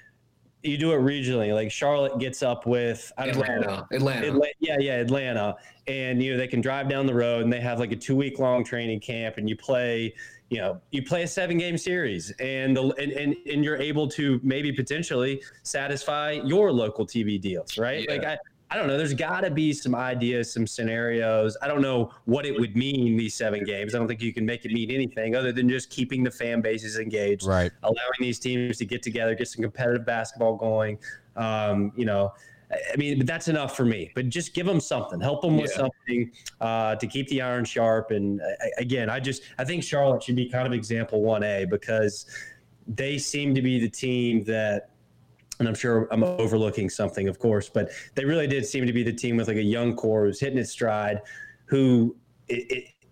you do it regionally. Like Charlotte gets up with Atlanta, know, Atlanta. Atlanta. Yeah, yeah, Atlanta. And you know, they can drive down the road and they have like a two week long training camp and you play, you know, you play a seven game series and the and, and, and you're able to maybe potentially satisfy your local TV deals, right? Yeah. Like I I don't know. There's got to be some ideas, some scenarios. I don't know what it would mean these seven games. I don't think you can make it mean anything other than just keeping the fan bases engaged, right? Allowing these teams to get together, get some competitive basketball going. Um, you know, I mean, but that's enough for me. But just give them something, help them with something uh, to keep the iron sharp. And uh, again, I just I think Charlotte should be kind of example one A because they seem to be the team that and I'm sure I'm overlooking something, of course, but they really did seem to be the team with like a young core who's hitting its stride, who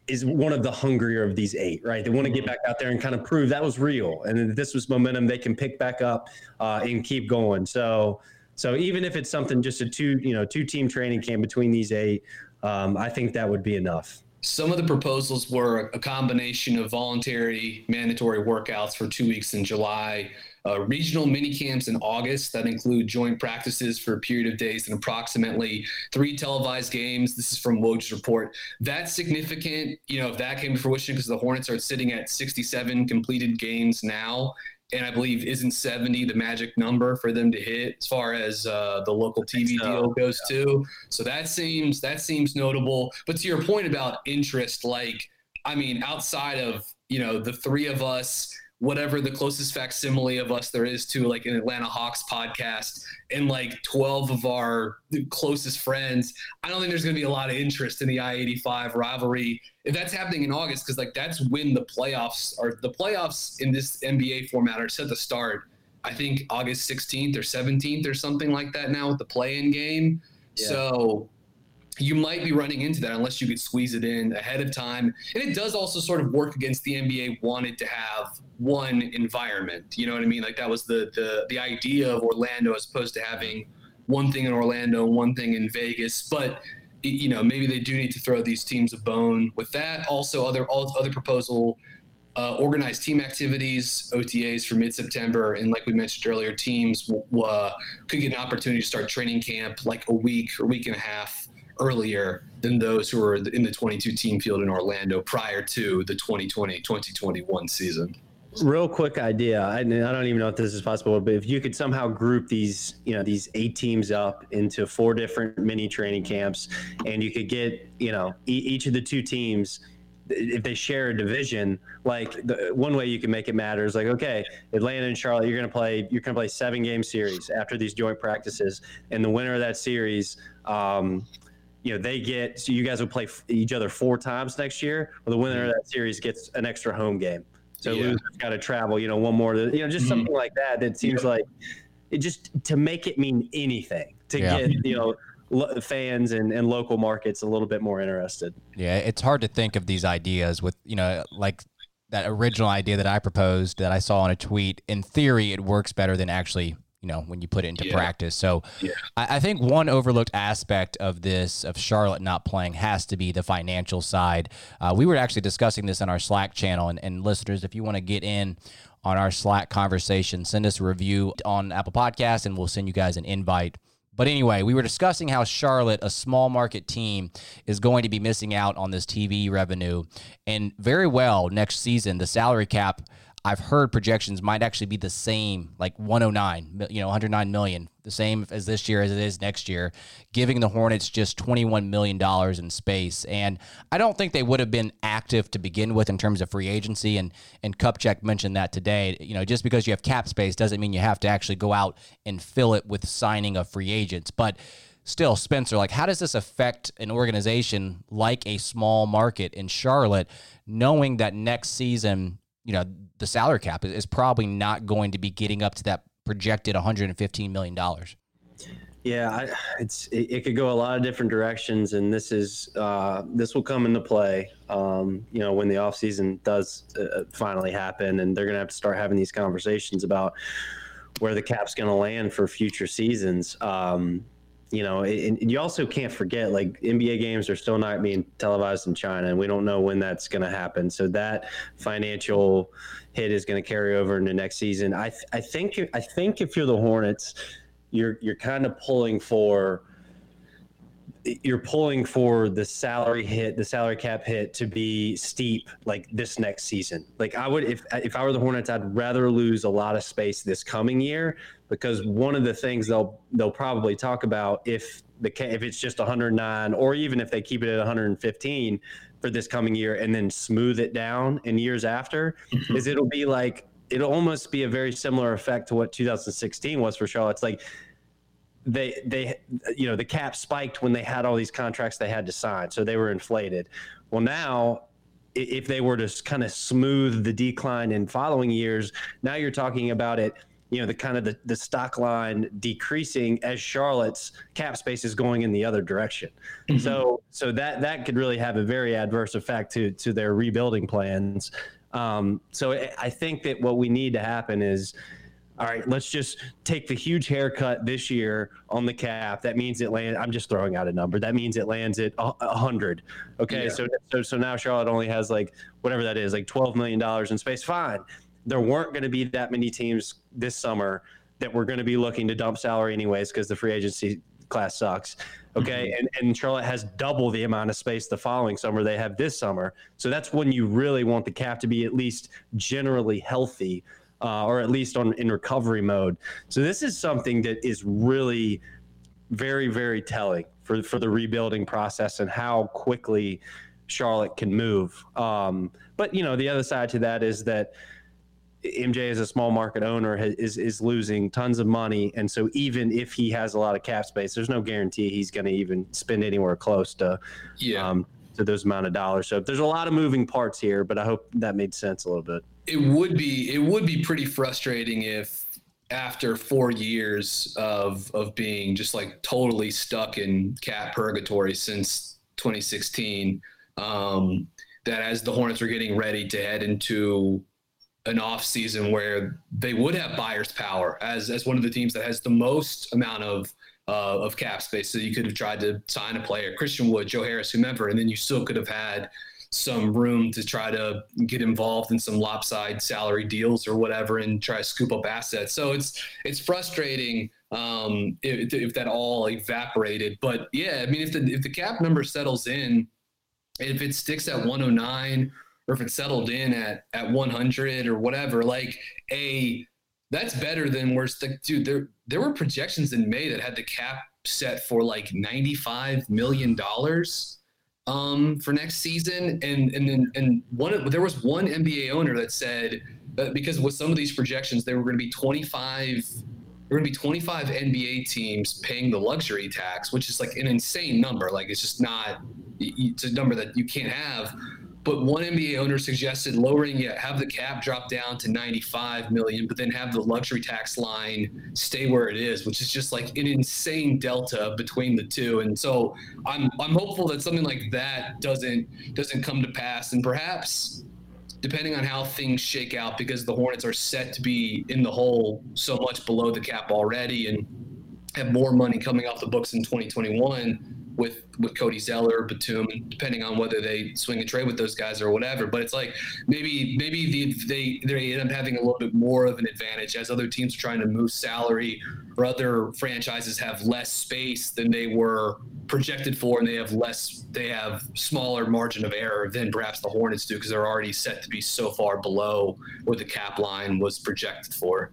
is one of the hungrier of these eight, right? They want to get back out there and kind of prove that was real, and this was momentum they can pick back up uh, and keep going. So, so even if it's something just a two, you know, two team training camp between these eight, um, I think that would be enough. Some of the proposals were a combination of voluntary, mandatory workouts for two weeks in July uh, regional mini camps in August that include joint practices for a period of days and approximately three televised games. This is from Woj's report. That's significant. You know, if that came to fruition, because the Hornets are sitting at 67 completed games now, and I believe isn't 70 the magic number for them to hit as far as uh, the local TV so, deal goes yeah. too. So that seems that seems notable. But to your point about interest, like I mean, outside of you know the three of us whatever the closest facsimile of us there is to like an Atlanta Hawks podcast and like 12 of our closest friends, I don't think there's going to be a lot of interest in the I 85 rivalry. If that's happening in August, because like that's when the playoffs are the playoffs in this NBA format are set to start. I think August 16th or 17th or something like that now with the play-in game. Yeah. So you might be running into that unless you could squeeze it in ahead of time. And it does also sort of work against the NBA wanted to have one environment. You know what I mean? Like that was the the the idea of Orlando as opposed to having one thing in Orlando, one thing in Vegas. But you know, maybe they do need to throw these teams a bone with that. Also, other other proposal. Uh, organized team activities, OTAs for mid-September, and like we mentioned earlier, teams uh, could get an opportunity to start training camp like a week or week and a half earlier than those who were in the 22 team field in Orlando prior to the 2020 2021 season. Real quick idea. I, I don't even know if this is possible, but if you could somehow group these, you know, these eight teams up into four different mini training camps, and you could get, you know, e- each of the two teams if they share a division, like the, one way you can make it matter is like, okay, Atlanta and Charlotte, you're gonna play, you're gonna play seven game series after these joint practices, and the winner of that series, um, you know they get so you guys will play each other four times next year. Well, the winner of that series gets an extra home game. So yeah. loser's got to travel. You know, one more. You know, just mm-hmm. something like that. That seems yeah. like it just to make it mean anything to yeah. get you know fans and, and local markets a little bit more interested. Yeah, it's hard to think of these ideas with you know like that original idea that I proposed that I saw on a tweet. In theory, it works better than actually you know when you put it into yeah. practice. So yeah. I, I, think one overlooked aspect of this of Charlotte not playing has to be the financial side. Uh, we were actually discussing this on our Slack channel, and, and listeners, if you want to get in on our Slack conversation, send us a review on Apple Podcasts, and we'll send you guys an invite. But anyway, we were discussing how Charlotte, a small market team, is going to be missing out on this TV revenue. And very well next season, the salary cap I've heard projections might actually be the same, like 109, you know, 109 million, the same as this year as it is next year, giving the Hornets just 21 million dollars in space. And I don't think they would have been active to begin with in terms of free agency. And and Kupchak mentioned that today. You know, just because you have cap space doesn't mean you have to actually go out and fill it with signing of free agents, but still, Spencer, like, how does this affect an organization like a small market in Charlotte, knowing that next season you know, the salary cap is, probably not going to be getting up to that projected 115 million dollars. Yeah, I, it's it, it, could go a lot of different directions, and this is uh, this will come into play. Um, you know, when the offseason does uh, finally happen, and they're going to have to start having these conversations about where the cap's going to land for future seasons. Um, you know, and you also can't forget like NBA games are still not being televised in China, and we don't know when that's going to happen. So that financial hit is going to carry over into next season. I th- I think I think if you're the Hornets, you're you're kind of pulling for you're pulling for the salary hit, the salary cap hit to be steep like this next season. Like I would if if I were the Hornets, I'd rather lose a lot of space this coming year because one of the things they'll they'll probably talk about if the if it's just 109 or even if they keep it at 115 for this coming year and then smooth it down in years after mm-hmm. is it'll be like it'll almost be a very similar effect to what 2016 was for Charlotte. It's like they they you know the cap spiked when they had all these contracts they had to sign, so they were inflated. Well, now if they were to kind of smooth the decline in following years, now you're talking about it. You know the kind of the, the stock line decreasing as Charlotte's cap space is going in the other direction. Mm-hmm. So so that that could really have a very adverse effect to to their rebuilding plans. Um, so I think that what we need to happen is all right, let's just take the huge haircut this year on the cap. That means it lands. I'm just throwing out a number. That means it lands at a hundred. Okay, yeah. so, so so now Charlotte only has like whatever that is, like twelve million dollars in space. Fine. There weren't going to be that many teams this summer that were going to be looking to dump salary anyways because the free agency class sucks. Okay, mm-hmm. and and Charlotte has double the amount of space the following summer they have this summer. So that's when you really want the cap to be at least generally healthy uh, or at least on in recovery mode. So this is something that is really very very telling for for the rebuilding process and how quickly Charlotte can move. Um, but you know the other side to that is that. MJ as a small market owner is is losing tons of money, and so even if he has a lot of cap space, there's no guarantee he's going to even spend anywhere close to yeah. Um, to those amount of dollars. So there's a lot of moving parts here, but I hope that made sense a little bit it would be it would be pretty frustrating if after four years of of being just like totally stuck in cap purgatory since 2016 um, that as the hornets are getting ready to head into an off season where they would have buyer's power as as one of the teams that has the most amount of uh, of cap space so you could have tried to sign a player christian wood joe harris whomever and then you still could have had some room to try to get involved in some lopsided salary deals or whatever and try to scoop up assets. So it's it's frustrating um, if, if that all evaporated. But yeah, I mean, if the if the cap number settles in, if it sticks at 109 or if it settled in at at 100 or whatever, like a that's better than we're stuck. Dude, there there were projections in May that had the cap set for like 95 million dollars um, for next season. And and then and one there was one NBA owner that said because with some of these projections, there were going to be 25 there are going to be 25 NBA teams paying the luxury tax, which is like an insane number. Like it's just not it's a number that you can't have. But one NBA owner suggested lowering it, have the cap drop down to 95 million, but then have the luxury tax line stay where it is, which is just like an insane delta between the two. And so I'm I'm hopeful that something like that doesn't doesn't come to pass. And perhaps depending on how things shake out, because the Hornets are set to be in the hole so much below the cap already and have more money coming off the books in 2021 with with Cody Zeller, Batum, depending on whether they swing a trade with those guys or whatever. But it's like maybe maybe the, they they end up having a little bit more of an advantage as other teams are trying to move salary, or other franchises have less space than they were projected for, and they have less they have smaller margin of error than perhaps the Hornets do because they're already set to be so far below what the cap line was projected for.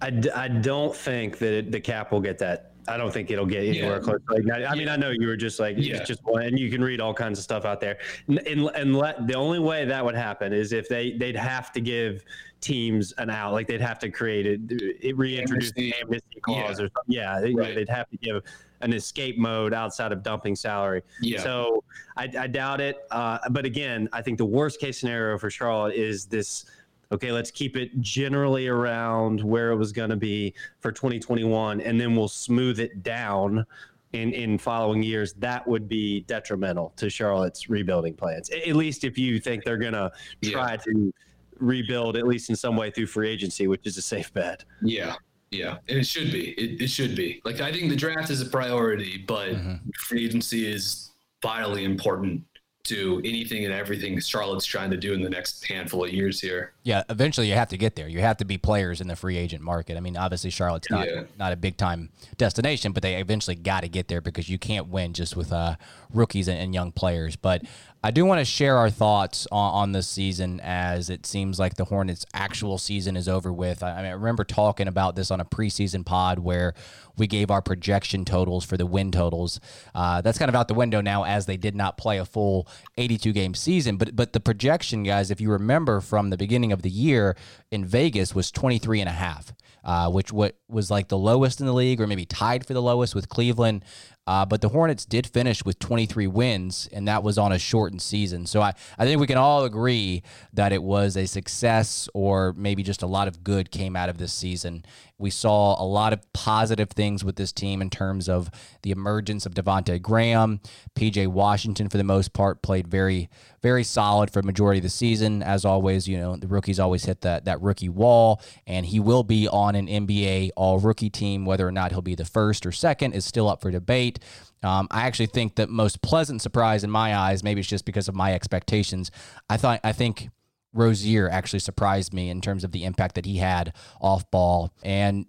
I d- I don't think that it, the cap will get that I don't think it'll get anywhere yeah. close. Like, I, I mean, I know you were just like, yeah. just and you can read all kinds of stuff out there. And, and, and let, the only way that would happen is if they they'd have to give teams an out, like they'd have to create it, it reintroduce amnesty, amnesty clause yeah. or something. Yeah, they, right. they'd have to give an escape mode outside of dumping salary. Yeah. So I, I doubt it. Uh, but again, I think the worst case scenario for Charlotte is this okay, let's keep it generally around where it was going to be for 2021, and then we'll smooth it down in in following years. That would be detrimental to Charlotte's rebuilding plans. At least if you think they're going to try yeah. to rebuild at least in some way through free agency, which is a safe bet. Yeah. Yeah, and it should be. It, it should be. Like I think the draft is a priority, but mm-hmm. free agency is vitally important to anything and everything Charlotte's trying to do in the next handful of years here. Yeah, eventually you have to get there. You have to be players in the free agent market. I mean, obviously Charlotte's not Yeah. not a big time destination, but they eventually got to get there because you can't win just with uh, rookies and, and young players. But I do want to share our thoughts on, on this season as it seems like the Hornets' actual season is over with. I, I mean, I remember talking about this on a preseason pod where we gave our projection totals for the win totals. Uh, that's kind of out the window now as they did not play a full 82 game season. But but the projection, guys, if you remember from the beginning of the year in Vegas was 23 and a half. Uh, which what was like the lowest in the league, or maybe tied for the lowest with Cleveland. Uh, but the Hornets did finish with 23 wins, and that was on a shortened season. So I, I think we can all agree that it was a success, or maybe just a lot of good came out of this season. We saw a lot of positive things with this team in terms of the emergence of Devonte Graham. PJ Washington, for the most part, played very, very solid for majority of the season. As always, you know, the rookies always hit that, that rookie wall, and he will be on an NBA all rookie team. Whether or not he'll be the first or second is still up for debate. Um, I actually think the most pleasant surprise in my eyes, maybe it's just because of my expectations. I thought, I think Rozier actually surprised me in terms of the impact that he had off ball. And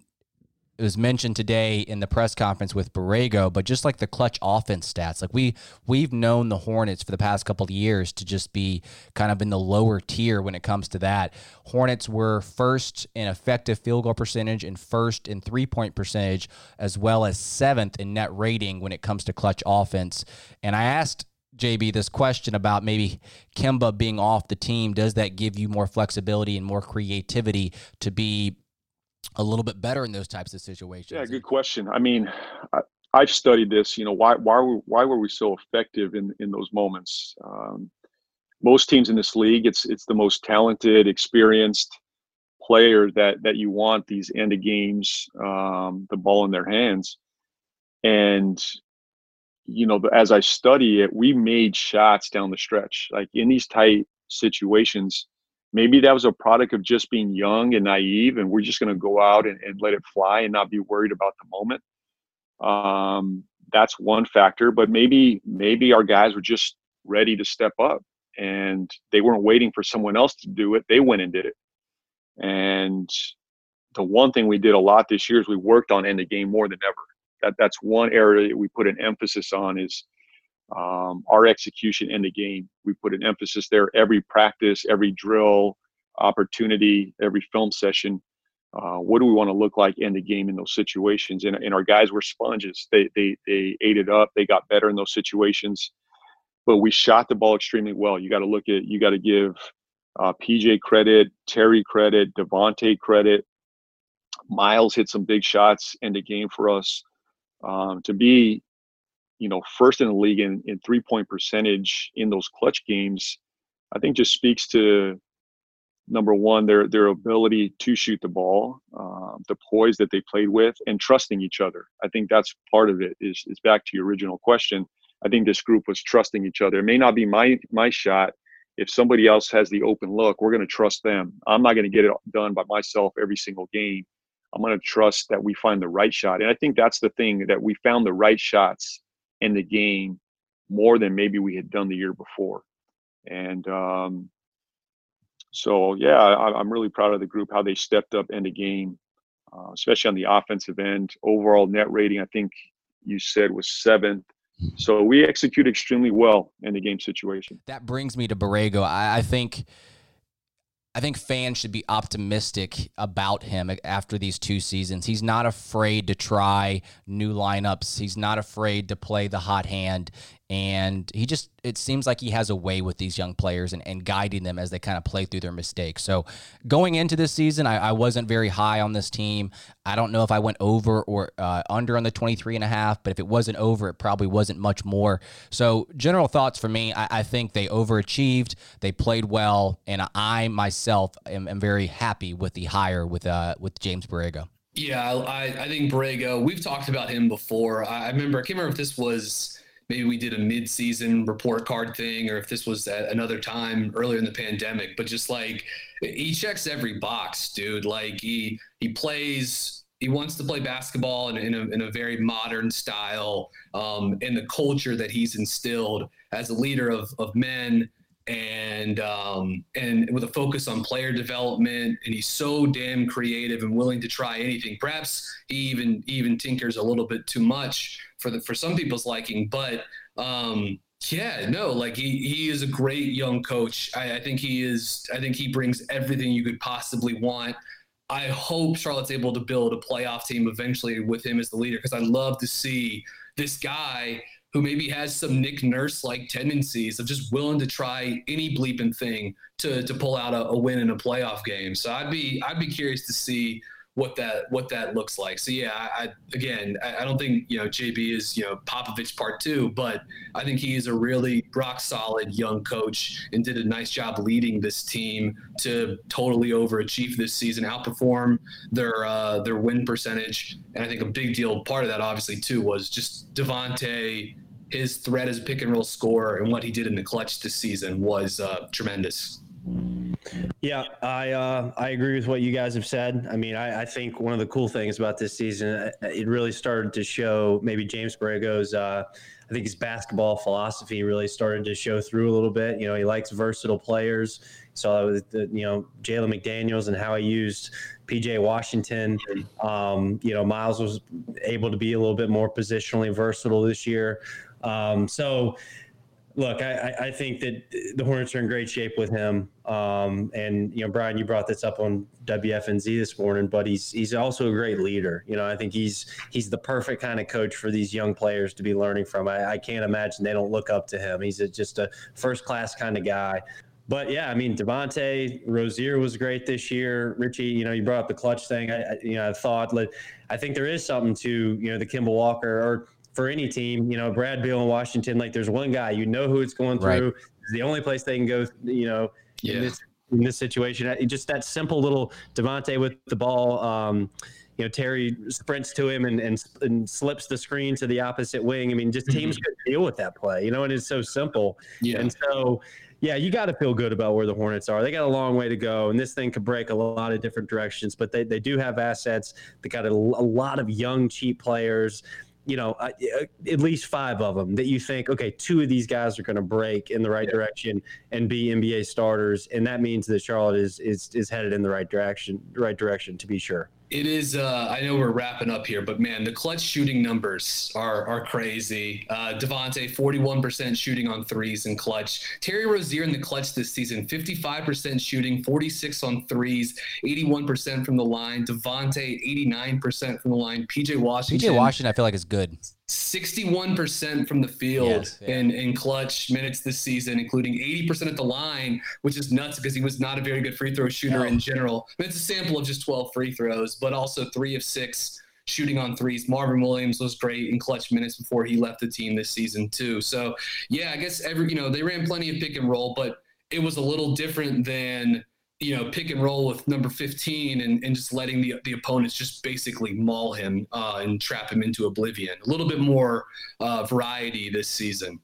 it was mentioned today in the press conference with Borrego, but just like the clutch offense stats, like we we've known the Hornets for the past couple of years to just be kind of in the lower tier when it comes to that. Hornets were first in effective field goal percentage and first in three point percentage, as well as seventh in net rating when it comes to clutch offense. And I asked JB this question about maybe Kemba being off the team. Does that give you more flexibility and more creativity to be a little bit better in those types of situations? Yeah, good question. I mean, I, I've studied this. You know, why why were why were we so effective in in those moments? Um, most teams in this league, it's it's the most talented, experienced player that that you want these end of games, um, the ball in their hands, and you know, as I study it, we made shots down the stretch, like in these tight situations. Maybe that was a product of just being young and naive, and we're just going to go out and, and let it fly and not be worried about the moment. Um, that's one factor, but maybe maybe our guys were just ready to step up, and they weren't waiting for someone else to do it. They went and did it. And the one thing we did a lot this year is we worked on end of game more than ever. That that's one area that we put an emphasis on is um, our execution in the game. We put an emphasis there every practice, every drill, opportunity, every film session. Uh, what do we want to look like in the game in those situations? And, and our guys were sponges. They, they, they ate it up. They got better in those situations. But we shot the ball extremely well. You got to look at, you got to give uh, PJ credit, Terry credit, Devonte credit. Miles hit some big shots in the game for us. Um, to be you know, first in the league in, in three point percentage in those clutch games, I think just speaks to number one, their their ability to shoot the ball, uh, the poise that they played with, and trusting each other. I think that's part of it. Is is back to your original question. I think this group was trusting each other. It may not be my my shot. If somebody else has the open look, we're going to trust them. I'm not going to get it done by myself every single game. I'm going to trust that we find the right shot. And I think that's the thing that we found the right shots in the game more than maybe we had done the year before. And um, so, yeah, I, I'm really proud of the group, how they stepped up in the game, uh, especially on the offensive end. Overall net rating, I think you said was seventh. So we execute extremely well in the game situation. That brings me to Borrego. I, I think. I think fans should be optimistic about him after these two seasons. He's not afraid to try new lineups. He's not afraid to play the hot hand. And he just, it seems like he has a way with these young players and, and guiding them as they kind of play through their mistakes. So going into this season, I, I wasn't very high on this team. I don't know if I went over or uh, under on the 23 and a half, but if it wasn't over, it probably wasn't much more. So general thoughts for me, I, I think they overachieved. They played well. And I myself am, am very happy with the hire with, uh, with James Borrego. Yeah, I, I think Borrego, we've talked about him before. I remember, I can't remember if this was maybe we did a mid-season report card thing or if this was at another time earlier in the pandemic but just like he checks every box dude. Like he he plays he wants to play basketball in, in, a, in a very modern style um, in the culture that he's instilled as a leader of, of men and um, and with a focus on player development and he's so damn creative and willing to try anything perhaps he even even tinkers a little bit too much for the for some people's liking but um, yeah, no, like he he is a great young coach. I, I, think he is. I think he brings everything you could possibly want. I hope Charlotte's able to build a playoff team eventually with him as the leader because I love to see this guy who maybe has some Nick Nurse like tendencies of just willing to try any bleeping thing to to pull out a, a win in a playoff game. So I'd be I'd be curious to see what that what that looks like. So yeah, I, I again I, I, don't think you know JB is you know Popovich part two, but I think he is a really rock solid young coach and did a nice job leading this team to totally overachieve this season, outperform their uh, their win percentage, and I think a big deal part of that obviously too was just Devonte. His threat as a pick and roll scorer and what he did in the clutch this season was uh, tremendous. Yeah, I uh, I agree with what you guys have said. I mean, I, I, think one of the cool things about this season, uh, it really started to show maybe James Borrego's. Uh, I think his basketball philosophy really started to show through a little bit. You know, he likes versatile players. With the, you know Jalen McDaniels and how he used PJ Washington. Um, you know, Miles was able to be a little bit more positionally versatile this year. Um, so look, I, I, think that the Hornets are in great shape with him. Um, and you know, Brian, you brought this up on WFNZ this morning, but he's he's also a great leader. You know, I think he's he's the perfect kind of coach for these young players to be learning from. I, I can't imagine they don't look up to him. He's a, just a first class kind of guy. But yeah, I mean, Devonte Rozier was great this year. Richie, you know, you brought up the clutch thing. I, I you know, I thought, I think there is something to you know the Kemba Walker or for any team, you know, Brad Beal in Washington, like there's one guy, you know who it's going through. Right. It's the only place they can go, you know, yeah. in this in this situation. Just that simple little Devonte with the ball. Um, you know, Terry sprints to him and, and, and slips the screen to the opposite wing. I mean, just teams mm-hmm. could deal with that play, you know, and it's so simple. Yeah. And so, yeah, you got to feel good about where the Hornets are. They got a long way to go, and this thing could break a lot of different directions. But they, they do have assets. They got a, a lot of young, cheap players you know, uh, at least five of them that you think, okay, two of these guys are going to break in the right yeah. direction and be NBA starters, and that means that Charlotte is is is headed in the right direction, right direction to be sure. It is. Uh, I know we're wrapping up here, but man, the clutch shooting numbers are are crazy. Uh, Devonte, forty-one percent shooting on threes in clutch. Terry Rozier in the clutch this season, fifty-five percent shooting, forty-six on threes, eighty-one percent from the line. Devonte, eighty-nine percent from the line. PJ Washington. PJ Washington, I feel like is good. 61% from the field yes, yeah. in, in clutch minutes this season, including 80% at the line, which is nuts because he was not a very good free throw shooter no. in general. I mean, it's a sample of just 12 free throws, but also three of six shooting on threes. Marvin Williams was great in clutch minutes before he left the team this season, too. So, yeah, I guess every, you know, they ran plenty of pick and roll, but it was a little different than you know, pick and roll with number 15 and, and just letting the, the opponents just basically maul him uh, and trap him into oblivion. A little bit more uh, variety this season.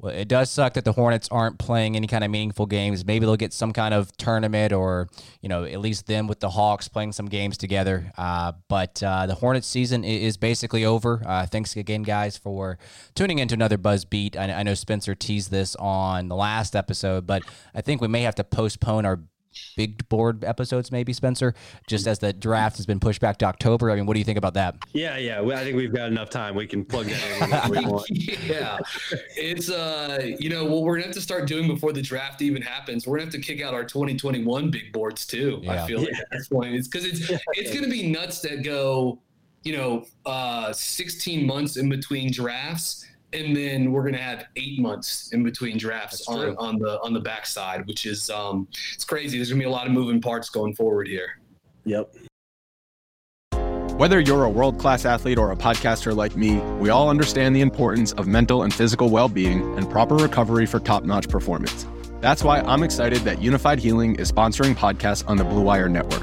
Well, it does suck that the Hornets aren't playing any kind of meaningful games. Maybe they'll get some kind of tournament or, you know, at least them with the Hawks playing some games together. Uh, but uh, the Hornets season is basically over. Uh, thanks again, guys, for tuning into another Buzz Beat. I, I know Spencer teased this on the last episode, but I think we may have to postpone our big board episodes, maybe Spencer, just as the draft has been pushed back to October. I mean, what do you think about that? Yeah, yeah, I think we've got enough time. We can plug that in. yeah, it's uh, you know, what we're gonna have to start doing before the draft even happens. We're gonna have to kick out our 2021 big boards too. Yeah. I feel like at this point, it's because it's it's gonna be nuts that go, you know, uh, 16 months in between drafts and then we're gonna have eight months in between drafts on, on the on the backside, which is um, it's crazy. There's gonna be a lot of moving parts going forward here. Yep. Whether you're a world class athlete or a podcaster like me, we all understand the importance of mental and physical well being and proper recovery for top notch performance. That's why I'm excited that Unifyd Healing is sponsoring podcasts on the Blue Wire Network.